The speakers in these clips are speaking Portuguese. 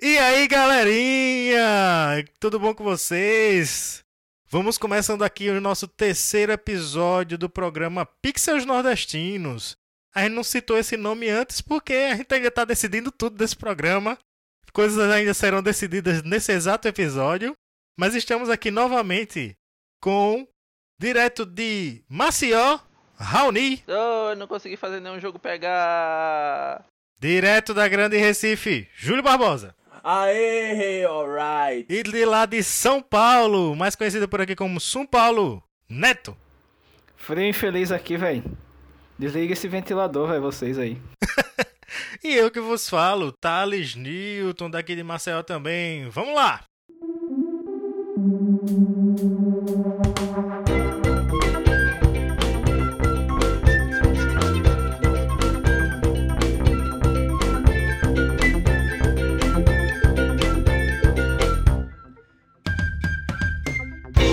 E aí, galerinha? Tudo bom com vocês? Vamos começando aqui o nosso terceiro episódio do programa Pixels Nordestinos. A gente não citou esse nome antes porque a gente ainda está decidindo tudo desse programa. Coisas ainda serão decididas nesse exato episódio. Mas estamos aqui novamente com, direto de Maceió, Raoni. Oh, não consegui fazer nenhum jogo pegar. Direto da Grande Recife, Júlio Barbosa. Aê, alright. E de lá de São Paulo, mais conhecido por aqui como São Paulo, Neto. Frio infeliz aqui, velho. Desliga esse ventilador, velho, vocês aí. e eu que vos falo, Thales Newton, daqui de Maceió também. Vamos lá!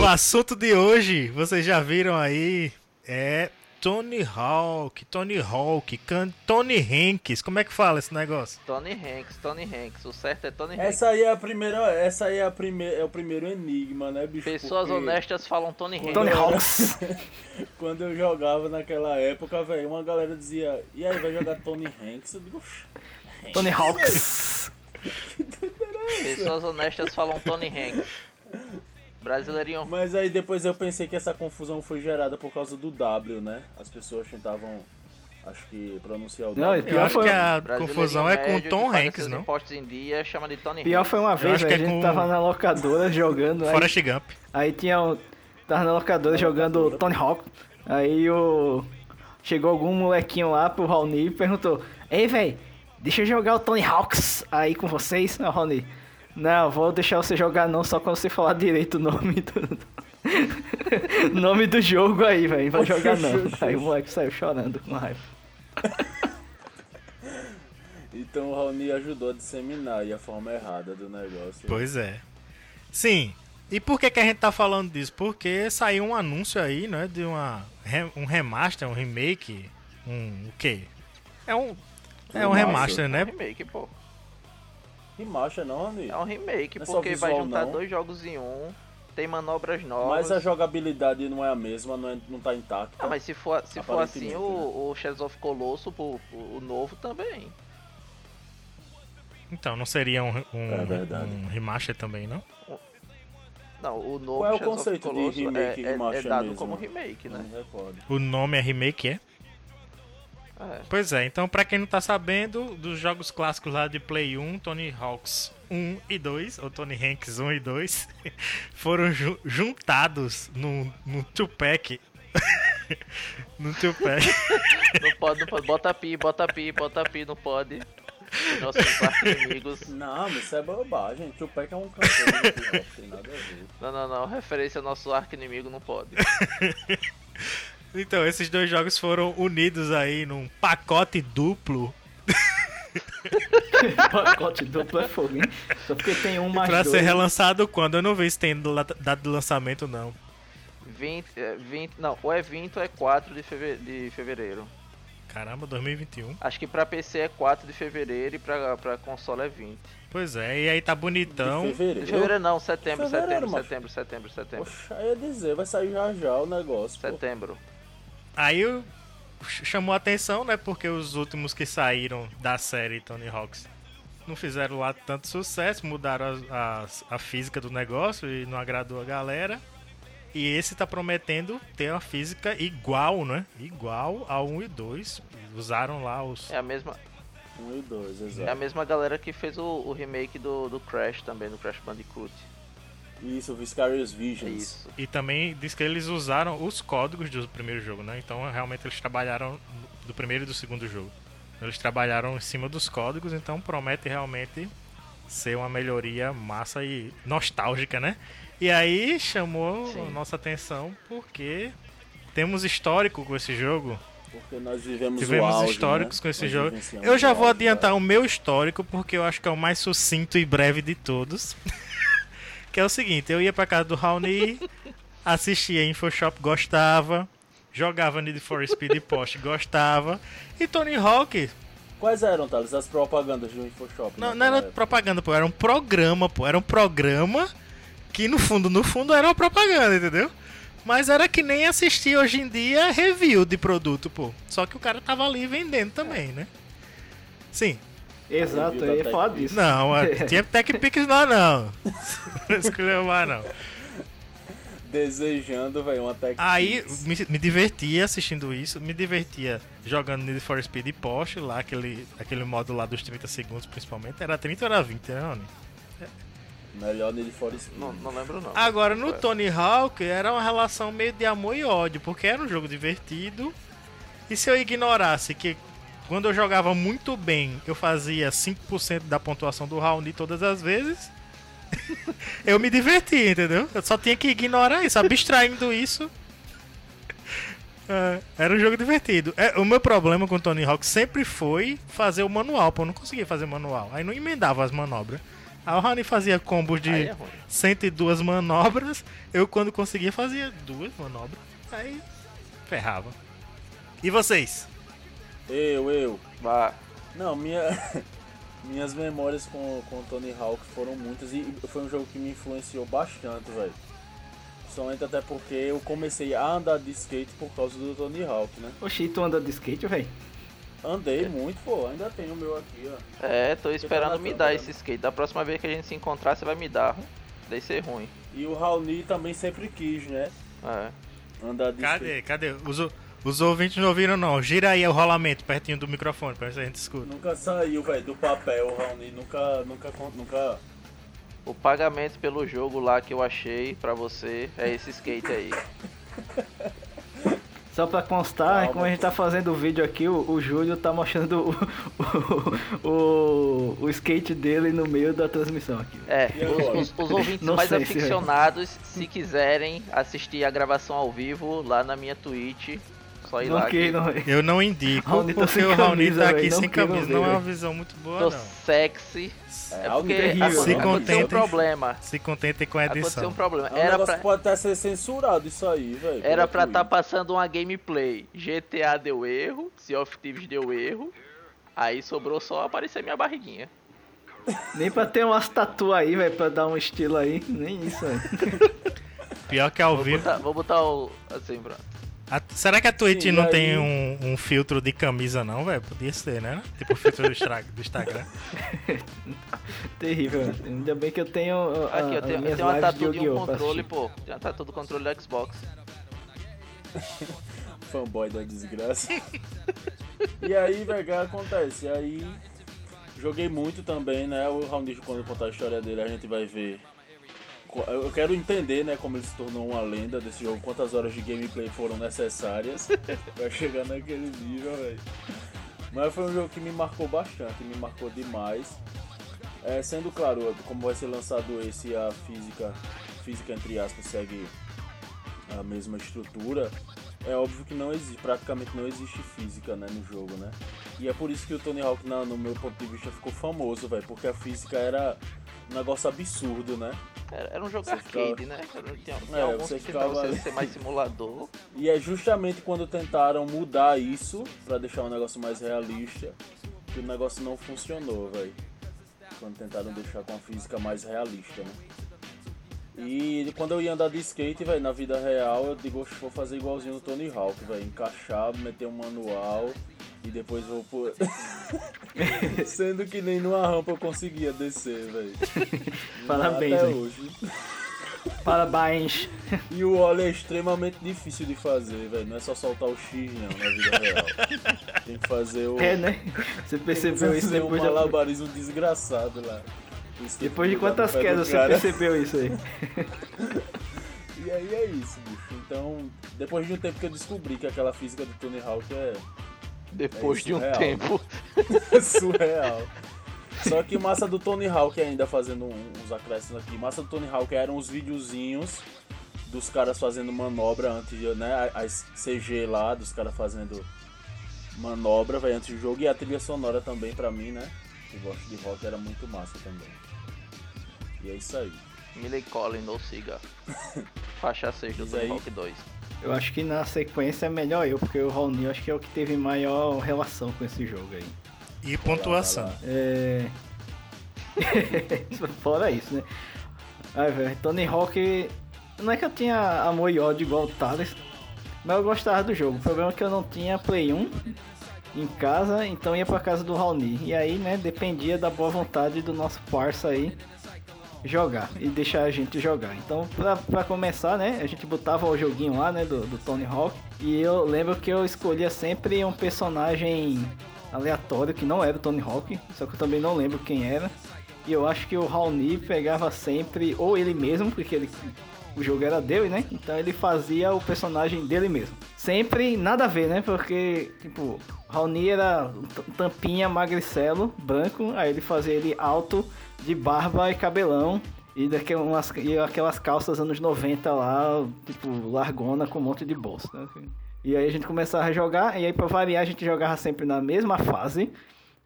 O assunto de hoje, vocês já viram aí, é Tony Hawk, Tony Hawk, Tony Hanks. Como é que fala esse negócio? Tony Hanks, Tony Hanks. O certo é Tony Hanks. Essa aí é a primeira, essa aí é a primeira, é o primeiro enigma, né, bicho? Pessoas Porque honestas falam Tony Hanks. Tony Hawks. Quando eu jogava naquela época, velho, uma galera dizia: "E aí, vai jogar Tony Hanks?" Eu digo: Tony Hawks. Pessoas honestas falam Tony Hanks. Brasileirinho. Mas aí depois eu pensei que essa confusão foi gerada por causa do W, né? As pessoas tentavam, acho que, pronunciar o Não, W. e Eu pior acho foi, que a confusão é com médio Tom Hanks, não? impostos em dia chama de Tony pior Hanks. foi uma vez, acho velho, que a é gente com- tava na locadora jogando. Aí, Forrest Gump. aí tinha um. Tava na locadora jogando Tony Hawk. Aí o. Chegou algum molequinho lá pro Raoni e perguntou: Ei, velho, deixa eu jogar o Tony Hawks aí com vocês? Não, Raoni. Não, vou deixar você jogar não, só quando você falar direito o nome do. nome do jogo aí, velho. Vai jogar não. Aí o moleque saiu chorando com raiva. Então o Raoni ajudou a disseminar aí a forma errada do negócio. Pois é. Sim. E por que, que a gente tá falando disso? Porque saiu um anúncio aí, né? De uma, um remaster, um remake. Um. O quê? É um. É um Remaster. remaster, É um né? remake, pô. Rimacha não, Raoni? É um remake, Não é porque vai visual, juntar não. dois jogos em um. Tem manobras novas. Mas a jogabilidade não é a mesma, não, é, não tá intacta. Ah, mas se for, se for assim, Aparentemente, o, o Shadows of Colossus, o, o novo também. Então, não seria um, um, É verdade. um remaster também, não? Não, o novo Qual é o Shadows of conceito de Colossus remake é, é, é dado mesmo? como remake, né? O nome é remake, é? É. Pois é, então pra quem não tá sabendo, dos jogos clássicos lá de Play 1, Tony Hawks 1 e 2, ou Tony Hanks 1 e 2, foram ju- juntados num, num two-pack. no two-pack. Não pode, não pode. Bota pi, bota pi, bota pi, não pode. Nossos inimigos. Não, mas isso é bobagem. Tupac é um cantor, não tem nada a ver. Não, não, não. Referência ao nosso arco inimigo não pode. Então, esses dois jogos foram unidos aí num pacote duplo Pacote duplo é fogo, hein? Só porque tem um mais pra dois. ser relançado quando? Eu não vi se tem data de lançamento, não. 20, é, 20, não, ou é 20 ou é 4 de, feve- de fevereiro. Caramba, 2021. Acho que pra PC é 4 de fevereiro e pra, pra console é 20. Pois é, e aí tá bonitão. De De fevereiro. fevereiro não, setembro, Fevereiro, setembro, macho. setembro, setembro, setembro. Poxa, eu ia dizer, vai sair já já o negócio. pô. Aí chamou a atenção, né? Porque os últimos que saíram da série Tony Hawks não fizeram lá tanto sucesso, mudaram as- as- a física do negócio e não agradou a galera. E esse tá prometendo ter uma física igual, né? Igual ao 1 e 2. Usaram lá os. É a mesma, Um e dois, é a exato. mesma galera que fez o, o remake do, do Crash também, do Crash Bandicoot. Isso, Viscarious É Visions. isso. E também diz que eles usaram os códigos do primeiro jogo, né? Então realmente eles trabalharam do primeiro e do segundo jogo. Eles trabalharam em cima dos códigos, então promete realmente ser uma melhoria massa e nostálgica, né? E aí chamou Sim. nossa atenção porque temos histórico com esse jogo. Porque nós vivemos o Tivemos auge, históricos né? com esse Nós jogo. Eu já vou auge, adiantar cara. o meu histórico porque eu acho que é o mais sucinto e breve de todos. Que é o seguinte, eu ia pra casa do Raoni, assistia InfoShop, gostava, jogava Need for Speed Post, gostava, e Tony Hawk Quais eram, Thales, as propagandas do InfoShop? Não, não naquela era época? propaganda, pô, era um programa, pô. Era um programa que no fundo, no fundo era uma propaganda, entendeu? Mas era que nem assistir hoje em dia review de produto, pô. Só que o cara tava ali vendendo também, né? Sim. Exato, eu ia falar disso. Não, tinha TechPix lá não. Não escolheu mais não. Desejando, velho, uma Tech Aí Pix. me, me divertia assistindo isso, me divertia jogando Need for Speed e Porsche lá, aquele, aquele modo lá dos 30 segundos principalmente. Era 30 ou era 20, né, Rony? Melhor Need for Speed. Não, não lembro não. Agora, no É. Tony Hawk, era uma relação meio de amor e ódio, porque era um jogo divertido. E se eu ignorasse que quando eu jogava muito bem, eu fazia 5% da pontuação do Raoni todas as vezes, eu me divertia, entendeu? Eu só tinha que ignorar isso, abstraindo isso. É, era um jogo divertido. É, o meu problema com o Tony Hawk sempre foi fazer o manual, pô. Eu não conseguia fazer manual. Aí não emendava as manobras. Aí o Raoni fazia combos de é ruim. 102 manobras. Eu, quando conseguia, fazia duas manobras. Aí, ferrava. E vocês? Eu, eu. Vá. Não, minha... minhas memórias com, com o Tony Hawk foram muitas e foi um jogo que me influenciou bastante, velho. Principalmente até porque eu comecei a andar de skate por causa do Tony Hawk, né? Oxi, tu anda de skate, velho? Andei muito, pô, ainda tenho o meu aqui, ó. É, tô esperando na me dar esse skate. Da próxima vez que a gente se encontrar, você vai me dar. Deve ser ruim. E o Raoni também sempre quis, né? É. Andar de skate. Cadê? Cadê? Os, ouvintes não ouviram, não. Gira aí o rolamento pertinho do microfone pra ver se a gente escuta. Nunca saiu, velho, do papel, Raoni. Nunca, nunca, nunca. O pagamento pelo jogo lá que eu achei pra você é esse skate aí. Só pra constar, Calma. como a gente tá fazendo o vídeo aqui, o, o Júlio tá mostrando o, o, o skate dele no meio da transmissão aqui. É, os, os- os ouvintes Não mais sei se- aficionados, se quiserem assistir a gravação ao vivo lá na minha Twitch, só ir Não lá. que, não, Eu não indico, Raoni tá porque sem o Raoni camisa, tá aqui não sem camisa. ver, Não é uma visão muito boa, Tô não. sexy. É, É algo porque terrível, Se né? aconteceu um contentem. problema. Se contentem com a Aconteceu edição. um problema. É um Era negócio pra, pode até ser censurado isso aí, velho. era pra estar Twitch. passando uma gameplay. GTA deu erro, Sea of Thieves deu erro. Aí sobrou só aparecer minha barriguinha. Nem pra ter umas tatu aí, velho, pra dar um estilo aí. Nem isso, velho. Pior que ao Vou vivo. botar, vou botar o. Assim, pronto. A- será que a Twitch Sim, não aí- tem um, um filtro de camisa, não, velho? Podia ser, né? Tipo o filtro do, Instagram. Terrível. Ainda bem que eu tenho. a- Aqui, eu as tenho, eu tenho uma tatu de um controle, pô. Tem uma tatu do controle do Xbox. fanboy da desgraça. e aí, velho, o que acontece? Aí joguei muito também, né? O Raul quando contar a história dele, a gente vai ver. Eu quero entender, né, como ele se tornou uma lenda desse jogo, quantas horas de gameplay foram necessárias pra chegar naquele nível, velho. Mas foi um jogo que me marcou bastante, me marcou demais. É, sendo claro, como vai ser lançado esse, a física, física entre aspas, segue a mesma estrutura, é óbvio que não existe, praticamente não existe física né, no jogo, né? E é por isso que o Tony Hawk, na- no meu ponto de vista, ficou famoso, velho, porque a física era um negócio absurdo, né? Era, um jogo Você arcade, ficava- né? Tinha, tinha É, alguns você que tentavam ficava ser, mais simulador. E é justamente quando tentaram mudar isso pra deixar um negócio mais realista que o negócio não funcionou, velho. Quando tentaram deixar com a física mais realista, né? E quando eu ia andar de skate, velho, na vida real, eu digo, "Oxe, vou fazer igualzinho no Tony Hawk, velho. Encaixar, meter um manual e depois vou por. Sendo que nem numa rampa eu conseguia descer, velho. Parabéns, Até hoje. Parabéns. E o óleo é extremamente difícil de fazer, velho. Não é só soltar o X, não, na vida real. Tem que fazer o. É, né? Você tem que percebeu isso fazer depois um da... malabarismo desgraçado lá. Isso que Depois de quantas quedas você percebeu isso aí? E aí é isso, bicho. Então, depois de um tempo que eu descobri que aquela física do Tony Hawk é Depois É de um tempo. surreal. Só que massa do Tony Hawk ainda fazendo uns acréscimos aqui. Massa do Tony Hawk eram os videozinhos dos caras fazendo manobra antes de, né, as CG lá, dos caras fazendo manobra, vai antes do jogo e a trilha sonora também pra mim, né? Que gosto de rock era muito massa também. E é isso aí. Millie Collin, no Siga. Faixa 6 do Tony. Hawk 2. Eu acho que na sequência é melhor eu, porque o Raoni acho que é o que teve maior relação com esse jogo aí. E pontuação. É. Fora isso, né? Ai, velho, Tony Hawk. Não é que eu tinha amor e ódio igual o Thales, mas eu gostava do jogo. O problema é que eu não tinha Play 1 em casa, então ia pra casa do Raoni. E aí, né, dependia da boa vontade do nosso parça aí jogar e deixar a gente jogar. Então, pra, pra começar, né, a gente botava o joguinho lá, né, do, do Tony Hawk. E eu lembro que eu escolhia sempre um personagem aleatório que não era o Tony Hawk, só que eu também não lembro quem era. E eu acho que o Raoni pegava sempre, ou ele mesmo, porque ele, o jogo era dele, né? Então ele fazia o personagem dele mesmo. Sempre nada a ver, né? Porque, tipo, Raoni era tampinha, magricelo, branco, aí ele fazia ele alto, de barba e cabelão. E, daquelas, e aquelas calças anos 90 lá, tipo, largona com um monte de bolsa. Né? E aí a gente começava a jogar, e aí pra variar a gente jogava sempre na mesma fase,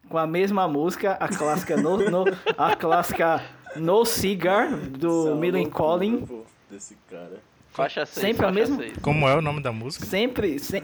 com a mesma música, a clássica No, no- a clássica No Cigar, do Essa Millen Collin. Desse cara. Faixa 6, Sempre a faixa mesma? 6. Como é o nome da música? Sempre, sem-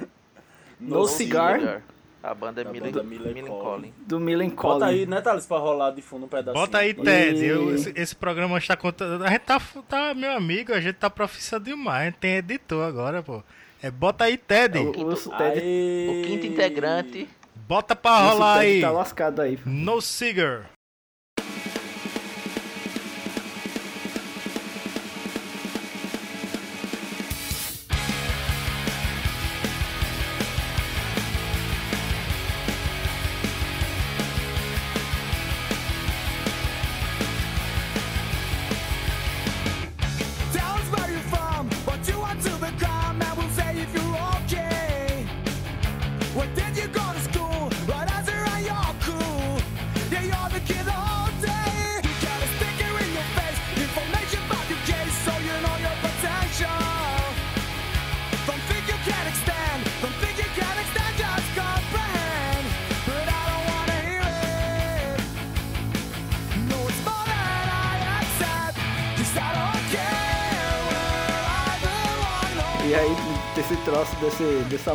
No No Cigar, A banda é Da Millen banda Millen Millen Collin. Collin. do Millen Collin. Bota aí, né, Thales, pra rolar de fundo um pedacinho. Bota aí, Ted. E- Eu- esse, esse programa está contando. A gente tá, tá, meu amigo, a gente tá profissional demais. A gente tem editor agora, pô. É, bota aí, Ted. O, o, o Ted! O quinto integrante. Bota pra o rolar Ted aí. tá lascado aí. No Cigar.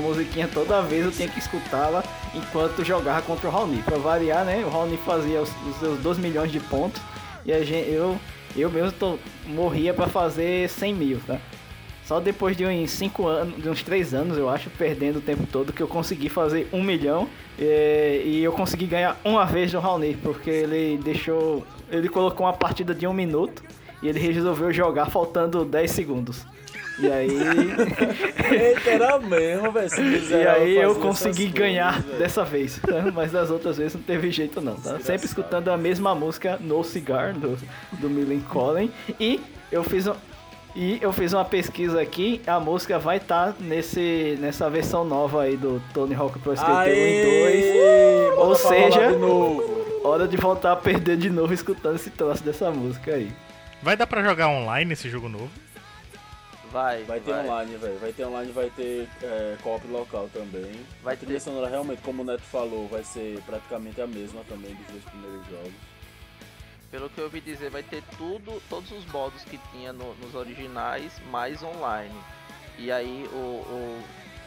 Musiquinha, toda vez eu tinha que escutá-la enquanto jogava contra o Raoni. Pra variar, né? O Raoni fazia os, os seus 2 milhões de pontos e a gente, eu, eu mesmo tô, morria pra fazer 100 mil, tá? Só depois de uns 5 anos, de uns 3 anos, eu acho, perdendo o tempo todo, que eu consegui fazer 1 milhão e, e eu consegui ganhar uma vez do Raoni, porque ele deixou. Ele colocou uma partida de 1 minuto e ele resolveu jogar faltando 10 segundos. E aí. Eita, era mesmo, velho. E aí eu consegui ganhar coisas, dessa vez, tá? mas das outras vezes não teve jeito não, tá? Sempre escutando a mesma música No Cigar do, do Millen Collin e eu fiz um, e eu fiz uma pesquisa aqui, a música vai estar nesse nessa versão nova aí do Tony Hawk Pro Skater 1 e 2. Aê! Ou seja- de novo. Hora de voltar a perder de novo escutando esse troço dessa música aí. Vai dar pra jogar online esse jogo novo? Vai, Vai ter online, velho. Vai ter online, vai ter é, co-op local também. Vai a trilha ter- sonora realmente, como o Neto falou, vai ser praticamente a mesma também dos dois primeiros jogos. Pelo que eu ouvi dizer, vai ter tudo, todos os modos que tinha no- nos originais, mais online. E aí o, o,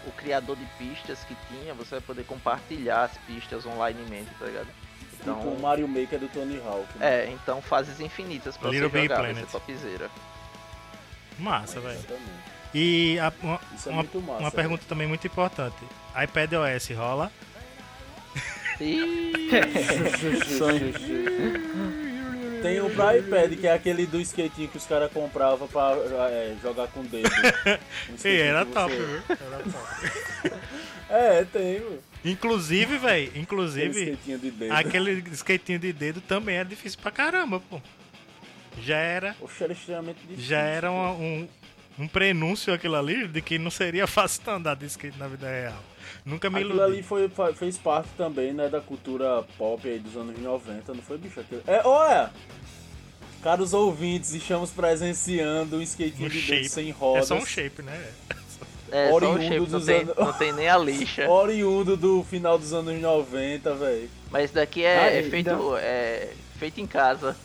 o criador de pistas que tinha, você vai poder compartilhar as pistas onlinemente, tá ligado? Então, Tipo o Mario Maker do Tony Hawk. né? é, então fases infinitas pra Little você jogar, vai ser topzera. Massa, velho. Exatamente. E a- uma, Isso é uma, muito massa. uma pergunta também muito importante. iPad OS rola? Sonho. Tem um pra iPad, que é aquele do skatinho que os caras compravam pra é, jogar com o dedo. Um era top, viu? Era top. É, tem, mano. Inclusive, velho, Aquele inclusive, skatinho de dedo. aquele skatinho de dedo também é difícil pra caramba, pô. Já era, Oxe, era extremamente difícil. já era um, um, um prenúncio aquilo ali de que não seria fácil andar de skate na vida real. Nunca me Aquilo ali iludi. foi, fa- fez parte também, né, da cultura pop aí dos anos 90, não foi, bicho? Aquilo... É, olha! Caros ouvintes, estamos presenciando um skatinho Um de shape. sem É rodas. só um shape, né? é, só o Oriundo shape, não dos tem, anos- não tem nem a lixa. Oriundo do final dos anos 90, velho. Mas esse daqui é, Ah, é feito, ainda- é feito em casa.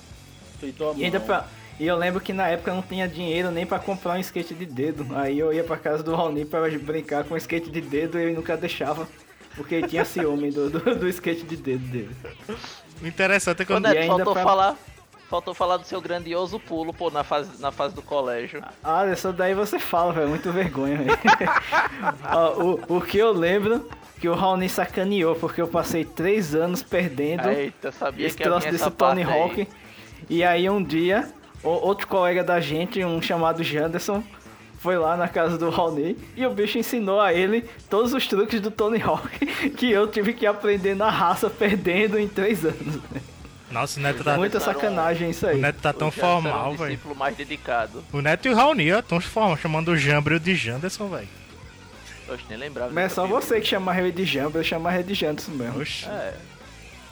Feito a mão. E ainda pra. E eu lembro que na época eu não tinha dinheiro nem pra comprar um skate de dedo. Aí eu ia pra casa do Raoni pra brincar com um skate de dedo e ele nunca deixava. Porque tinha ciúme do, do, do skate de dedo dele. O interessante é que eu Ô, Neto, ainda faltou pra- falar. Faltou falar do seu grandioso pulo, pô, na fase, na fase do colégio. Ah, essa daí você fala, velho. Muito vergonha, velho. O, o que eu lembro que o Raoni sacaneou, porque eu passei três anos perdendo Eita, sabia esse que troço desse Tony parte aí. E aí um dia, o- outro colega da gente, um chamado Janderson, foi lá na casa do Raoni e o bicho ensinou a ele todos os truques do Tony Hawk que eu tive que aprender na raça perdendo em três anos. Nossa, o Neto tá, Muita um- sacanagem isso o aí. Neto tá tão O era formal, velho. discípulo mais dedicado. O Neto e o Raoni, ó, tão formal, chamando o Jambril de Janderson, velho. Oxe, nem lembrava. Mas é só você que chamava ele de Jumbo, eu chamava ele de Janderson mesmo. Oxi. É,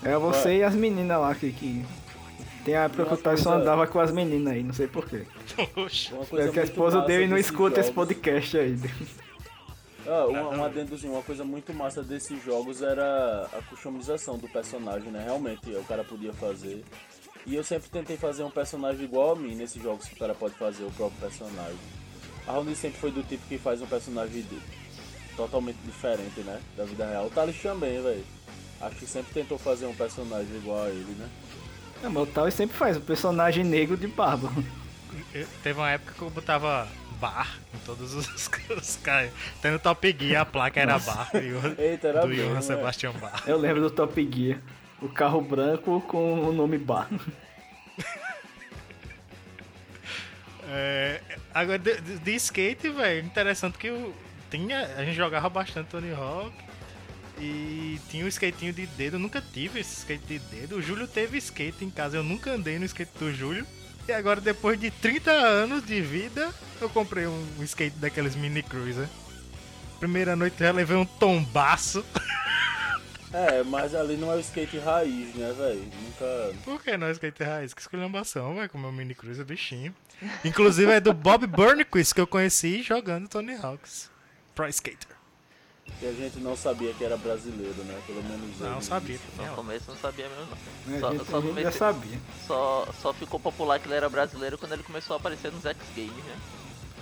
É você e as meninas lá que, que tem a época que o Tyson coisa- andava com as meninas aí, não sei porquê. É que a esposa dele não escuta esse jogos- podcast aí. Ah, um, um adendozinho, uma coisa muito massa desses jogos era a customização do personagem, né? Realmente, o cara podia fazer. E eu sempre tentei fazer um personagem igual a mim nesses jogos que o cara pode fazer o próprio personagem. A Raoni sempre foi do tipo que faz um personagem de- totalmente diferente, né? Da vida real. O Thales também, velho. Acho que sempre tentou fazer um personagem igual a ele, né? Não, mas o Tal sempre faz, o personagem negro de barba. Teve uma época que eu botava bar em todos os, os caras. Até no Top Gear a placa era bar. E o, Eita, era do Johann né? Sebastian Bar. Eu lembro do Top Gear. O carro branco com o nome Bar. É, agora, de, de- de skate, velho, interessante que eu tinha, a gente jogava bastante Tony Hawk e tinha um skatinho de dedo. Eu nunca tive esse skate de dedo. O Júlio teve skate em casa, eu nunca andei no skate do Júlio. E agora, depois de 30 anos de vida, eu comprei um, skate daqueles mini cruiser. Primeira noite já levei um tombaço. É, mas ali não é o skate raiz, né, velho? Nunca. Por que não skate raiz? Que esculhambação, vai com o meu mini cruiser bichinho. Inclusive é do Bob Burnquist que eu conheci jogando Tony Hawks. Pro Skater. E a gente não sabia que era brasileiro, né? Pelo menos eu. Não, sabia. no começo não sabia mesmo não. A Só, gente, só já comecei- sabia. só, só ficou popular que ele era brasileiro quando ele começou a aparecer nos X Games, né?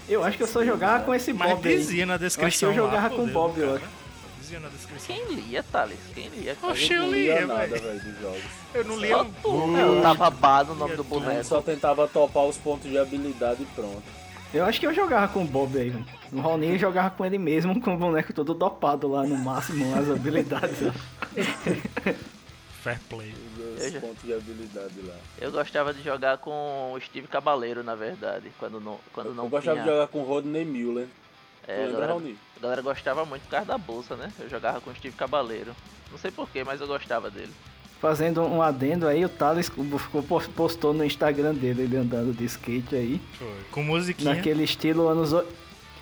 Eu acho que eu só jogava com esse Mas Bob aí. dizia na Eu acho que descrição eu jogava lá, com fodeu, Bob, eu cara. acho. Dizia na descrição. Quem lia, Thales? Quem lia? Oxe, eu não lia lia, nada, velho. dos jogos. Eu não lia Só tu, eu tava bá no nome do boneco. só tentava topar os pontos de habilidade e pronto. Eu acho que eu jogava com o Bob aí, velho. O Raoni jogava com ele mesmo, com o boneco todo dopado lá no máximo, as habilidades. fair play. Os Eu já- pontos de habilidade lá. Eu gostava de jogar com o Steve Cabaleiro, na verdade, quando não, quando Eu não gostava tinha... de jogar com o Rodney Miller. É, a, galera, a galera gostava muito por causa da bolsa, né? Eu jogava com o Steve Cabaleiro. Não sei porquê, mas eu gostava dele. Fazendo um adendo aí, o Thales ficou- postou no Instagram dele, ele andando de skate aí. Foi. Com musiquinha. Naquele estilo anos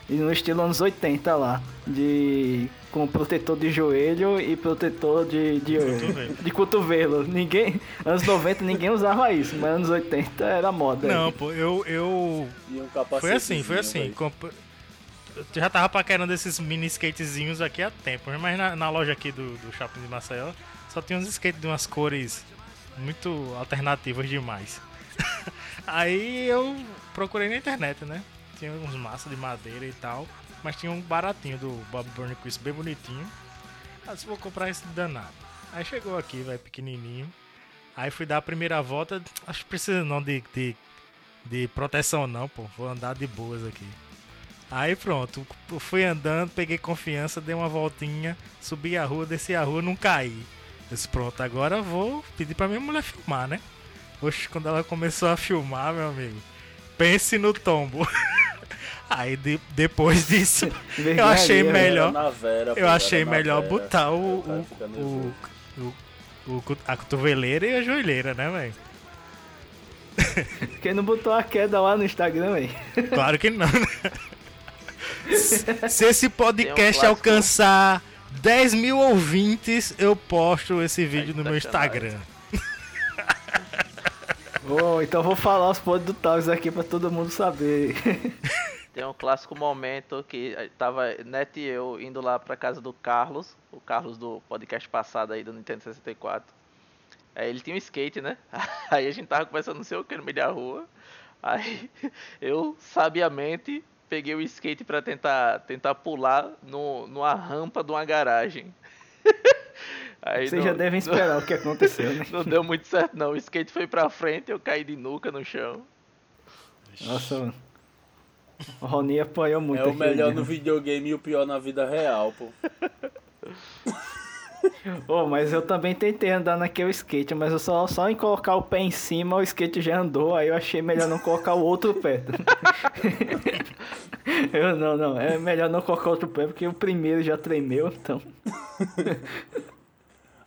e no estilo anos 80 lá, de com protetor de joelho e protetor de de Cotovelo. de cotovelo. Ninguém anos 90 ninguém usava isso, mas anos 80 era moda. Não, pô, eu, eu. E um. Foi assim, foi assim. comp- Eu já tava paquerando esses mini skatezinhos aqui há tempo, mas na, na loja aqui do, do shopping de Maceió só tinha uns skates de umas cores muito alternativas demais. Aí eu procurei na internet, né? Tinha uns maços de madeira e tal, mas tinha um baratinho do Bob Burnquist bem bonitinho. Ah, se vou comprar esse danado. Aí chegou aqui, vai pequenininho. Aí fui dar a primeira volta, acho que precisa não de, de, de proteção não, pô. Vou andar de boas aqui. Aí pronto, eu fui andando, peguei confiança, dei uma voltinha, subi a rua, desci a rua, não caí. Disse, pronto, agora eu vou pedir pra minha mulher filmar, né? Oxe, quando ela começou a filmar, meu amigo, pense no tombo. Aí de- depois disso, eu achei melhor. Vera, Eu achei melhor Vera. botar o, o, o, o- o a cotoveleira e a joelheira, né, velho? Quem não botou a queda lá no Instagram, aí? Claro que não, né? Se esse podcast clássico. alcançar 10 mil ouvintes, eu posto esse vídeo Tá no meu de sacanagem. Instagram. Ô, então vou falar os podres do Thales aqui pra todo mundo saber. Tem um clássico momento que tava Net e eu indo lá pra casa do Carlos, o Carlos do podcast passado aí do Nintendo 64. Aí ele tinha um skate, né? Aí a gente tava conversando não sei o que no meio da rua. Aí eu, sabiamente, peguei o skate pra tentar, tentar pular no, numa rampa de uma garagem. Aí Vocês não- já devem esperar o que aconteceu, né? Não deu muito certo não. O skate foi pra frente, eu caí de nuca no chão. Nossa, mano. O Rony apanhou muito É o melhor dia. no videogame e o pior na vida real, pô. Ô, mas eu também tentei andar naquele skate, mas eu só, só em colocar o pé em cima, o skate já andou, aí eu achei melhor não colocar o outro pé. eu não, não, é melhor não colocar outro pé, porque o primeiro já tremeu, então.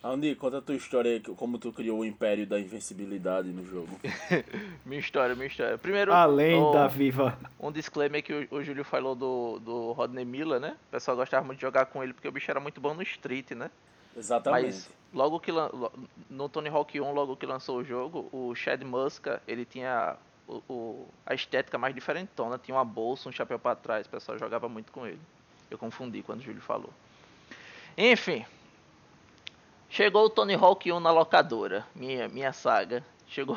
Andy, conta a tua história aí, como tu criou o império da invencibilidade no jogo. Minha história, minha história. Primeiro, Além o- da Viva. um disclaimer que o, o Júlio falou do, do Rodney Miller, né? O pessoal gostava muito de jogar com ele porque o bicho era muito bom no street, né? Exatamente. Mas logo que no Tony Hawk 1, logo que lançou o jogo, o Chad Muska, ele tinha o, o- a estética mais diferentona, tinha uma bolsa, um chapéu pra trás, o pessoal jogava muito com ele. Eu confundi quando o Júlio falou. Enfim, chegou o Tony Hawk 1 na locadora, minha minha saga. Chegou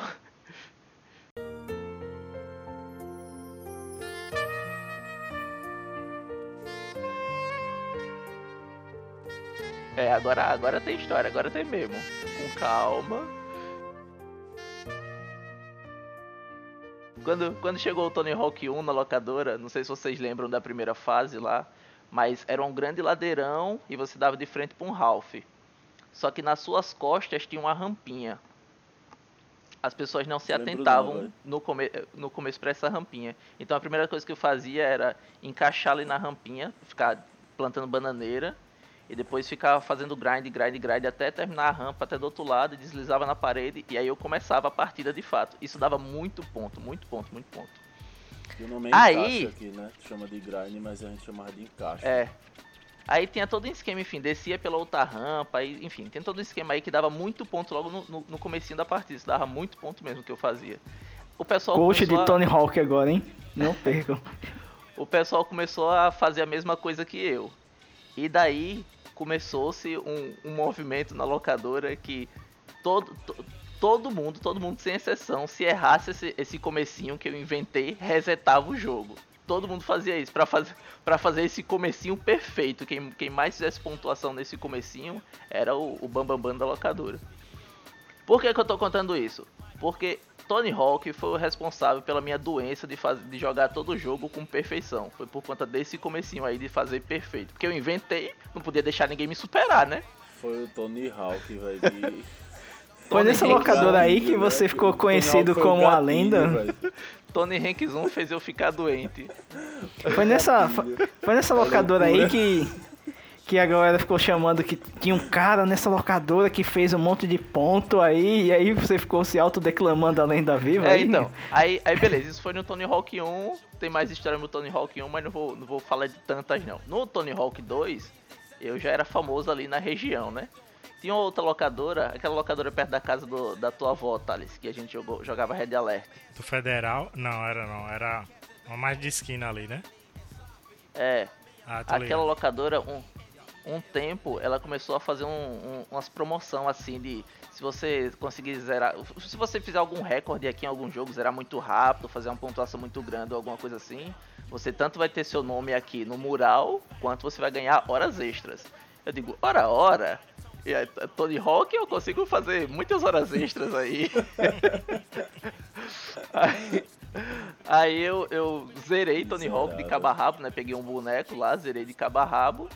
É, agora, agora tem história, agora tem mesmo. Com calma. Quando, quando chegou o Tony Hawk 1 na locadora, não sei se vocês lembram da primeira fase lá, mas era um grande ladeirão e você dava de frente para um Ralph. Só que nas suas costas tinha uma rampinha. As pessoas não se não, atentavam velho. no, come no começo para essa rampinha. Então a primeira coisa que eu fazia era encaixar ali na rampinha, ficar plantando bananeira e depois ficava fazendo grind, grind, grind até terminar a rampa até do outro lado e deslizava na parede e aí eu começava a partida de fato. Isso dava muito ponto, muito ponto, muito ponto. E o nome é Aí- aqui, né? Chama de grind, mas a gente chamava de encaixe. É. Aí tinha todo um esquema, enfim, descia pela outra rampa, aí, enfim, tem todo um esquema aí que dava muito ponto logo no, no, no comecinho da partida, isso dava muito ponto mesmo que eu fazia. O pessoal Coach de a- Tony Hawk agora, hein? Não percam. o pessoal começou a fazer a mesma coisa que eu. E daí começou-se um, um movimento na locadora que todo, to- todo mundo, todo mundo sem exceção, se errasse esse, esse comecinho que eu inventei, resetava o jogo. Todo mundo fazia isso para fazer para fazer esse comecinho perfeito. Quem, quem mais fizesse pontuação nesse comecinho era o, o Bambambam Bam Bam da locadora. Por que, que eu tô contando isso? Porque Tony Hawk foi o responsável pela minha doença de, faz... de jogar todo o jogo com perfeição. Foi por conta desse comecinho aí de fazer perfeito. Porque eu inventei, não podia deixar ninguém me superar, né? Foi o Tony Hawk, velho. de- Foi nessa locadora aí que Gatilho, você né? ficou conhecido como a gatilho, lenda. velho. Tony Hanks 1 fez eu ficar doente. Foi nessa, foi, foi nessa locadora aí que, que a galera ficou chamando que tinha um cara nessa locadora que fez um monte de ponto aí, e aí você ficou se autodeclamando além da viva. É, aí? então. Aí, aí beleza, isso foi no Tony Hawk 1. Tem mais história no Tony Hawk 1, mas não vou, não vou falar de tantas não. No Tony Hawk 2, eu já era famoso ali na região, né? Tinha outra locadora, aquela locadora perto da casa do- da tua avó, Thales, que a gente jogou, jogava Red Alert. Do Federal? Não, era não. Era uma mais de esquina ali, né? É, Ah, aquela ligado. locadora, um, um tempo, ela começou a fazer um, um, umas promoção assim de se você conseguir zerar, se você fizer algum recorde aqui em algum jogo, zerar muito rápido, fazer uma pontuação muito grande ou alguma coisa assim, você tanto vai ter seu nome aqui no mural, quanto você vai ganhar horas extras. Eu digo, ora, ora. E aí, Tony Hawk eu consigo fazer muitas horas extras aí. aí, aí eu, eu zerei Tony Hawk de cabo a rabo, né? Peguei um boneco lá, zerei de cabo a rabo.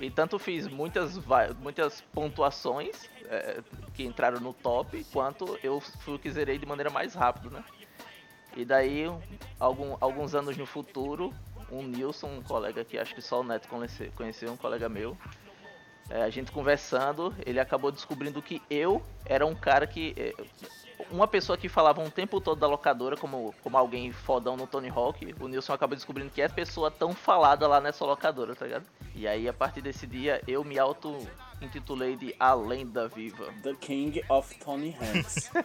E tanto fiz muitas, muitas pontuações é, que entraram no top, quanto eu fui o que zerei de maneira mais rápida, né? E daí, algum, alguns anos no futuro, um Nilson, um colega que acho que só o Neto conhece- conheceu, um colega meu, é, a gente conversando, ele acabou descobrindo que eu era um cara que. é, uma pessoa que falava um tempo todo da locadora, como, como alguém fodão no Tony Hawk, o Nilson acabou descobrindo que é a pessoa tão falada lá nessa locadora, tá ligado? E aí, a partir desse dia, eu me auto-intitulei de A Lenda Viva. The King of Tony Hanks.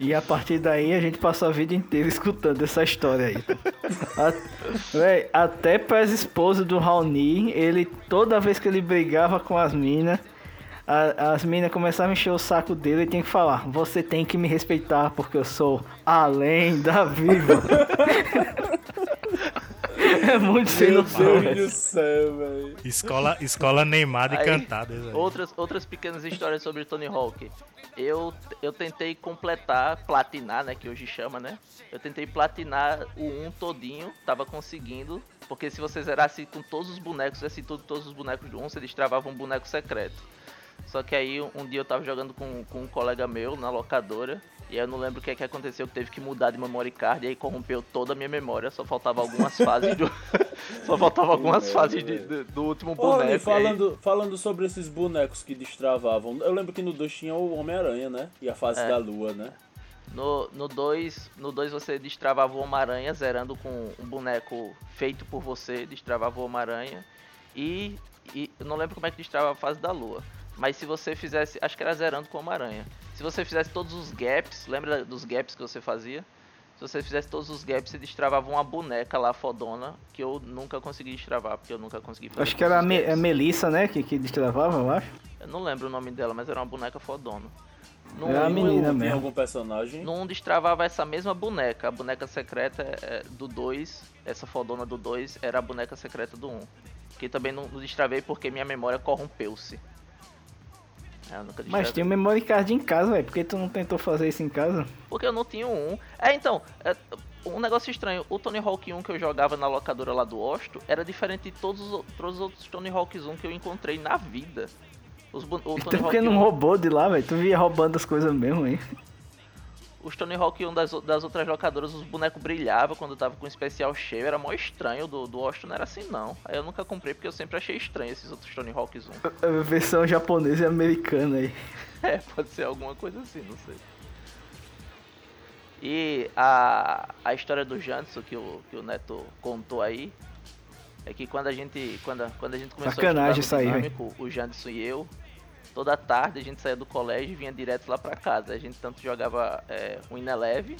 E a partir daí a gente passou a vida inteira escutando essa história aí. A- Véi, até para as esposas do Raoni, ele toda vez que ele brigava com as minas, a- as minas começavam a encher o saco dele e tinha que falar: Você tem que me respeitar porque eu sou além da viva. É muito sem Meu noção, Deus velho. do céu, velho. Escola, escola Neymar e cantada. velho. Outras, outras pequenas histórias sobre Tony Hawk. Eu, eu tentei completar, platinar, né? Que hoje chama, né? Eu tentei platinar o 1 todinho, tava conseguindo. Porque se você zerasse com todos os bonecos, tudo, todos os bonecos do 1, você destravava um boneco secreto. Só que aí um dia eu tava jogando com, com um colega meu na locadora. E aí eu não lembro o que é que aconteceu, que teve que mudar de memory card e aí corrompeu toda a minha memória. Só faltava algumas fases do. só faltava algumas fases de- velho. do, último boneco. E aí- falando, falando sobre esses bonecos que destravavam, eu lembro que no 2 tinha o Homem-Aranha, né? E a fase É. da lua, né? No 2 no dois, no dois você destravava o Homem-Aranha zerando com um boneco feito por você, destravava o Homem-Aranha. E, e eu não lembro como é que destravava a fase da lua. Mas se você fizesse, acho que era zerando com o Homem-Aranha. Se você fizesse todos os gaps, lembra dos gaps que você fazia? Se você fizesse todos os gaps, você destravava uma boneca lá fodona que eu nunca consegui destravar, porque eu nunca consegui fazer. Acho que era a, Me- a. Melissa, né? Que, que destravava, eu acho. Eu não lembro o nome dela, mas era uma boneca fodona. No Era a um- menina mesmo. algum personagem? No 1 destravava essa mesma boneca. A boneca secreta é, do 2, essa fodona do 2, era a boneca secreta do 1. Que também não, não destravei porque minha memória corrompeu-se. É, Mas tem o memory card em casa, velho. Por que tu não tentou fazer isso em casa? Porque eu não tinha um 1. É, então, é, um negócio estranho. O Tony Hawk 1 que eu jogava na locadora lá do Osto era diferente de todos os, todos os outros Tony Hawks 1 que eu encontrei na vida. Os, o Tony Então Hawk que não 1 roubou de lá, velho? Tu via roubando as coisas mesmo, hein? Os Tony Hawk 1 das, das outras locadoras, os bonecos brilhavam quando tava com o especial cheio, era mó estranho, do, do Austin não era assim não. Aí eu nunca comprei porque eu sempre achei estranho esses outros Tony Hawks 1. A versão japonesa e americana aí. É, pode ser alguma coisa assim, não sei. E a, a história do Janitsu que o, que o Neto contou aí, é que quando a gente, quando, a- quando a gente começou Sacanagem a isso aí, no velho. dinâmico, o Janitsu e eu, toda tarde a gente saía do colégio e vinha direto lá pra casa. A gente tanto jogava é, o Ineleve,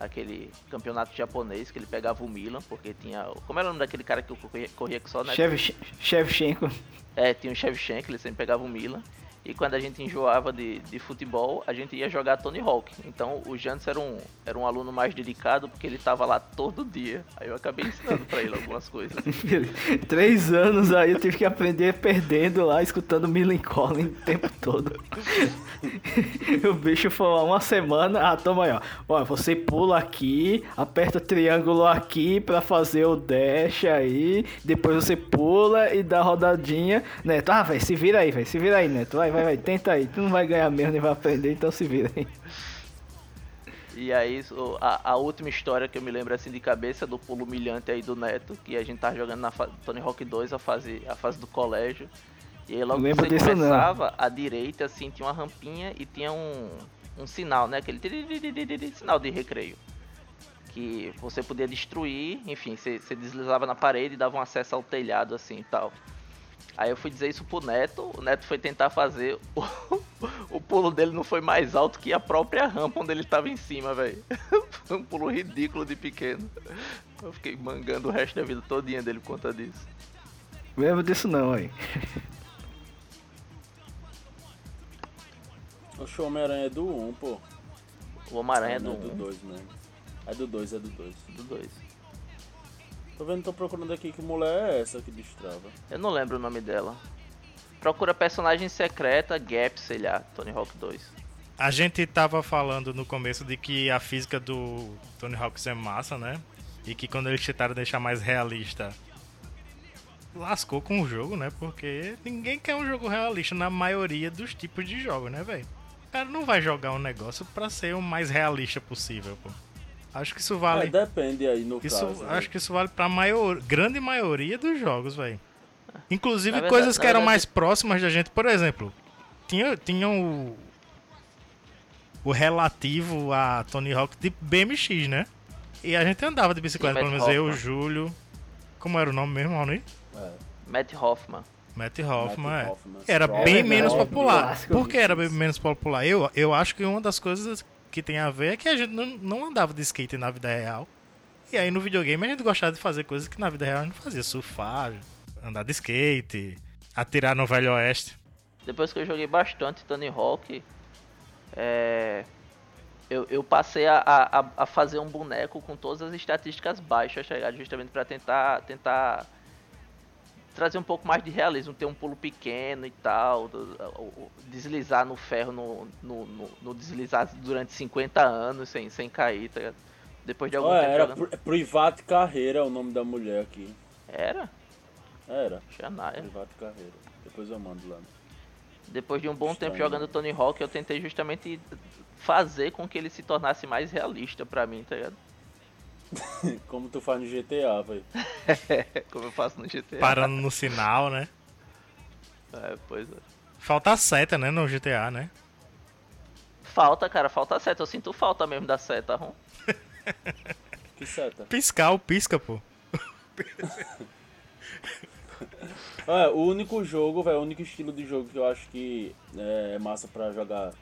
aquele campeonato japonês, que ele pegava o Milan, porque tinha... Como era o nome daquele cara que corria, corria que só, né? Chev- Shevchenko. É, tinha o Shevchenko, ele sempre pegava o Milan. E quando a gente enjoava de, de futebol, a gente ia jogar Tony Hawk. Então o Jantes era um, era um aluno mais dedicado porque ele tava lá todo dia. Aí eu acabei ensinando pra ele algumas coisas. Três anos aí eu tive que aprender perdendo lá, escutando Millen Collins o tempo todo. o bicho falou uma semana, ah, toma aí, ó. Ó, você pula aqui, aperta o triângulo aqui pra fazer o dash aí, depois você pula e dá rodadinha. Neto, ah, velho, se vira aí, velho, se vira aí, Neto. Vai, vai, vai, tenta aí. Tu não vai ganhar mesmo, nem vai aprender, então se vira aí. E aí a, a última história que eu me lembro assim de cabeça do pulo humilhante aí do Neto, que a gente tava jogando na Tony Hawk 2, a fase, a fase do colégio. E aí logo que você começava, à direita assim tinha uma rampinha e tinha um, um sinal, né? Aquele sinal de recreio. Que você podia destruir, enfim, você, você deslizava na parede e dava um acesso ao telhado assim e tal. Aí eu fui dizer isso pro Neto, o Neto foi tentar fazer, o, o pulo dele não foi mais alto que a própria rampa onde ele tava em cima, velho. Foi um pulo ridículo de pequeno. Eu fiquei mangando o resto da vida todinha dele por conta disso. Lembro disso não, aí. O Homem-Aranha é do 1, pô. O Homem-Aranha é do é do 1, 2 mesmo. É do 2, é do 2. do 2. Tô vendo, tô procurando aqui que mulher é essa que destrava. Eu não lembro o nome dela. Procura personagem secreta, Gap, sei lá, Tony Hawk 2. A gente tava falando no começo de que a física do Tony Hawk é massa, né? E que quando eles tentaram deixar mais realista, lascou com o jogo, né? Porque ninguém quer um jogo realista na maioria dos tipos de jogos, né, velho? O cara não vai jogar um negócio pra ser o mais realista possível, pô. Acho que isso É, vale. depende aí no isso, caso. né? acho que isso vale pra maior, grande maioria dos jogos, velho. Inclusive verdade- coisas que eram verdade- mais próximas da gente, por exemplo, tinha, tinha o, o relativo a Tony Hawk de BMX, né? E a gente andava de bicicleta, pelo menos eu, o. Júlio. Como era o nome mesmo, Raoni? É. Matt Hoffman. Matt Hoffman, Matt é. Hoffman. Era Strong, bem É menos popular. Por que era bem menos popular? Eu, eu acho que uma das coisas que tem a ver é que a gente não, não andava de skate na vida real. E aí no videogame a gente gostava de fazer coisas que na vida real a gente não fazia. Surfar, andar de skate, atirar no Velho Oeste. Depois que eu joguei bastante Tony Hawk, é... Eu, eu passei a, a, a- fazer um boneco com todas as estatísticas baixas, tá? Justamente pra tentar, tentar trazer um pouco mais de realismo, ter um pulo pequeno e tal, deslizar no ferro, no, no, no- no deslizar durante 50 anos sem, sem cair, tá ligado? Depois de algum Olha, tempo era jogando. Pri- Private Carreira o nome da mulher aqui. Era? Era, Xanaia. Private Carreira. Depois eu mando lá. Depois de um bom tempo Estranho. jogando Tony Hawk, eu tentei justamente fazer com que ele se tornasse mais realista pra mim, tá ligado? Como tu faz no GTA, velho. Como eu faço no GTA. Parando no sinal, né? É, pois é. Falta a seta, né, no GTA, né? Falta, cara, falta seta. Eu sinto falta mesmo da seta, Ron. Que seta. Piscar o pisca, pô. Olha, o único jogo, velho, o único estilo de jogo que eu acho que é massa pra jogar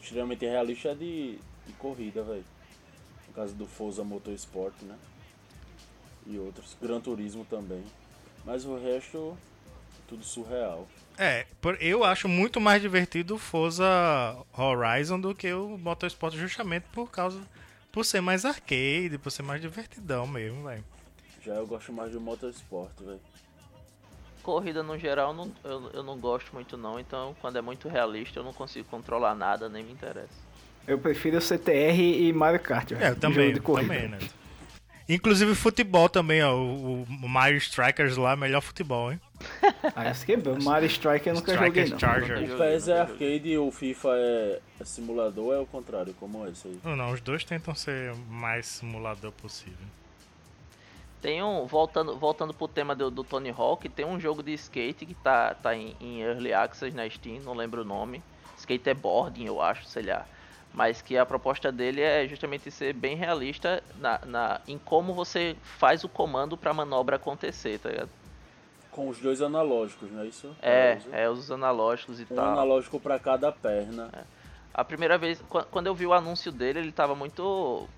extremamente realista é de, de corrida, velho. Caso do Forza Motorsport, né? E outros. Gran Turismo também. Mas o resto, tudo surreal. É, eu acho muito mais divertido o Forza Horizon do que o Motorsport justamente por causa por ser mais arcade, por ser mais divertidão mesmo, velho. Já eu gosto mais do Motorsport, velho. Corrida no geral não- eu, eu não gosto muito não, então quando é muito realista eu não consigo controlar nada, nem me interessa. Eu prefiro CTR e Mario Kart. É, eu também, de corrida. também, né? Inclusive futebol também, ó. O, o Mario Strikers lá, melhor futebol, hein? Ah, esse quebrou. Mario Striker eu nunca joguei, Strikers não. Charger. Nunca O joguei, PES é joguei. arcade e o FIFA é, é simulador, é o contrário, como é isso aí. Não, não, os dois tentam ser o mais simulador possível. Tem um, voltando, voltando pro tema do, do Tony Hawk, tem um jogo de skate que tá, tá em, em Early Access na Steam, não lembro o nome. Skateboarding, eu acho, sei lá. Mas que a proposta dele é justamente ser bem realista na, na, em como você faz o comando pra manobra acontecer, tá ligado? Com os dois analógicos, não é isso? É, é os analógicos e Um tal. analógico pra cada perna. A primeira vez, quan- quando eu vi o anúncio dele, ele tava muito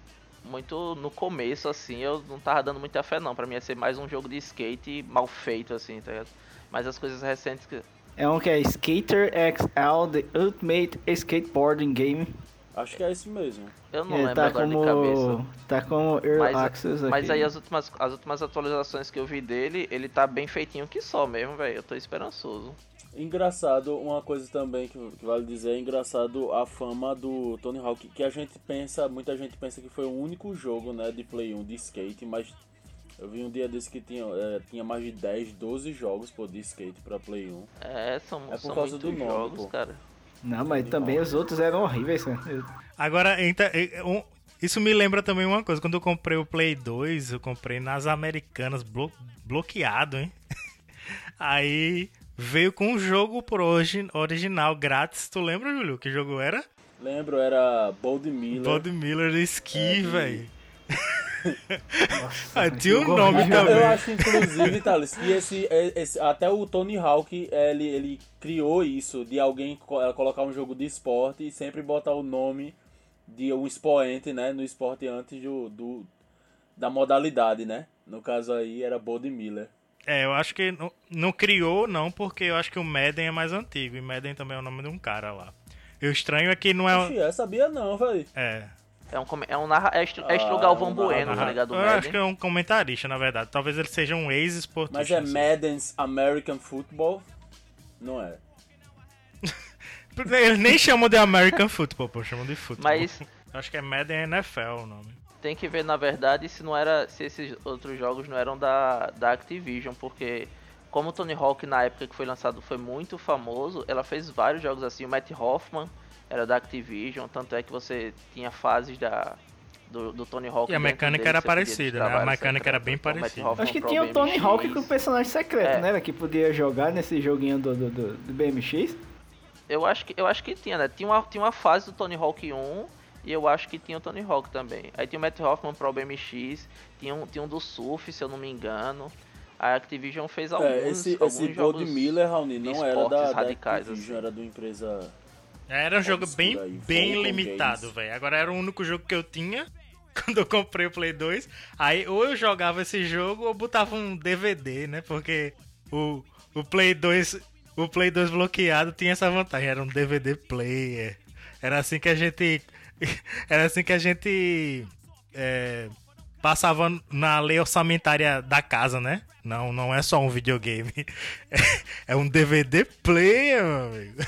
muito no começo, assim, eu não tava dando muita fé não. Pra mim ia ser mais um jogo de skate mal feito, assim, tá ligado? Mas as coisas recentes que. É um que é Skater XL, The Ultimate Skateboarding Game. Acho que é esse mesmo. Eu não Ele lembro tá agora como, de cabeça. tá como Early Mas, Access aqui. mas aí as últimas, as últimas atualizações que eu vi dele, ele tá bem feitinho que só mesmo, velho. Eu tô esperançoso. Engraçado, uma coisa também que, que vale dizer, é engraçado a fama do Tony Hawk, que a gente pensa, muita gente pensa que foi o único jogo, né, de Play 1 de skate, mas eu vi um dia desse que tinha, é, tinha mais de 10, 12 jogos pô, de skate pra Play 1. É, são, É por são causa muitos do nome, jogos, pô. cara. Não, mas também os outros eram horríveis, né? Eu- Agora, enta- isso me lembra também uma coisa. Quando eu comprei o Play 2, eu comprei nas Americanas, blo- bloqueado, hein? Aí veio com um jogo por hoje, original, grátis. Tu lembra, Julio, que jogo era? Lembro, era Bold Miller. Bud Miller Ski, É, velho. Nossa, Ah, um jogo nome também. Eu acho, inclusive, Thales, que esse, esse, até o Tony Hawk, ele, ele criou isso, de alguém co- colocar um jogo de esporte e sempre botar o nome de um expoente, né, no esporte antes do, do, da modalidade, né? No caso aí era Bold Miller. É, eu acho que não, não criou, não, porque eu acho que o Madden é mais antigo. E Madden também é o nome de um cara lá. E o estranho é que não é. Oxi, é, sabia não, velho. É. É um, é um narra, é estilo, é estilo Ah, Galvão um Bueno, tá ligado? Eu acho que é um comentarista, na verdade. Talvez ele seja um ex-esportista. Mas é assim. Madden's American Football? Não é. Eles nem chamam de American Football, pô, chamam de futebol. Mas Acho que é Madden NFL o nome. tem que ver na verdade se não era se esses outros jogos não eram da, da Activision, porque como o Tony Hawk na época que foi lançado foi muito famoso, ela fez vários jogos assim, o Matt Hoffman era da Activision, tanto é que você tinha fases da do, do Tony Hawk E a mecânica dele, era parecida, né? A mecânica era bem secreto. Então, parecida. Acho que tinha o Tony BMX. Hawk com o personagem secreto, É. né? Que podia jogar nesse joguinho do, do, do, do BMX. Eu acho que eu acho que tinha, né? Tinha uma, tinha uma fase do Tony Hawk 1 e eu acho que tinha o Tony Hawk também. Aí tinha o Matt Hoffman pro BMX, tinha um, tinha um do Surf, se eu não me engano. A Activision fez alguns, é, esse, alguns esse jogos Bold Miller, Raoni, não era esportes da, da radicais, Activision, assim. era de uma empresa... Era um jogo bem, bem limitado, velho. Agora era o único jogo que eu tinha quando eu comprei o Play 2. Aí ou eu jogava esse jogo ou botava um DVD, né? Porque o, o Play 2, o Play 2 bloqueado tinha essa vantagem, era um DVD player. Era assim que a gente Era assim que a gente é, passava na lei orçamentária da casa, né? Não, não é só um videogame. É, um DVD player, meu amigo.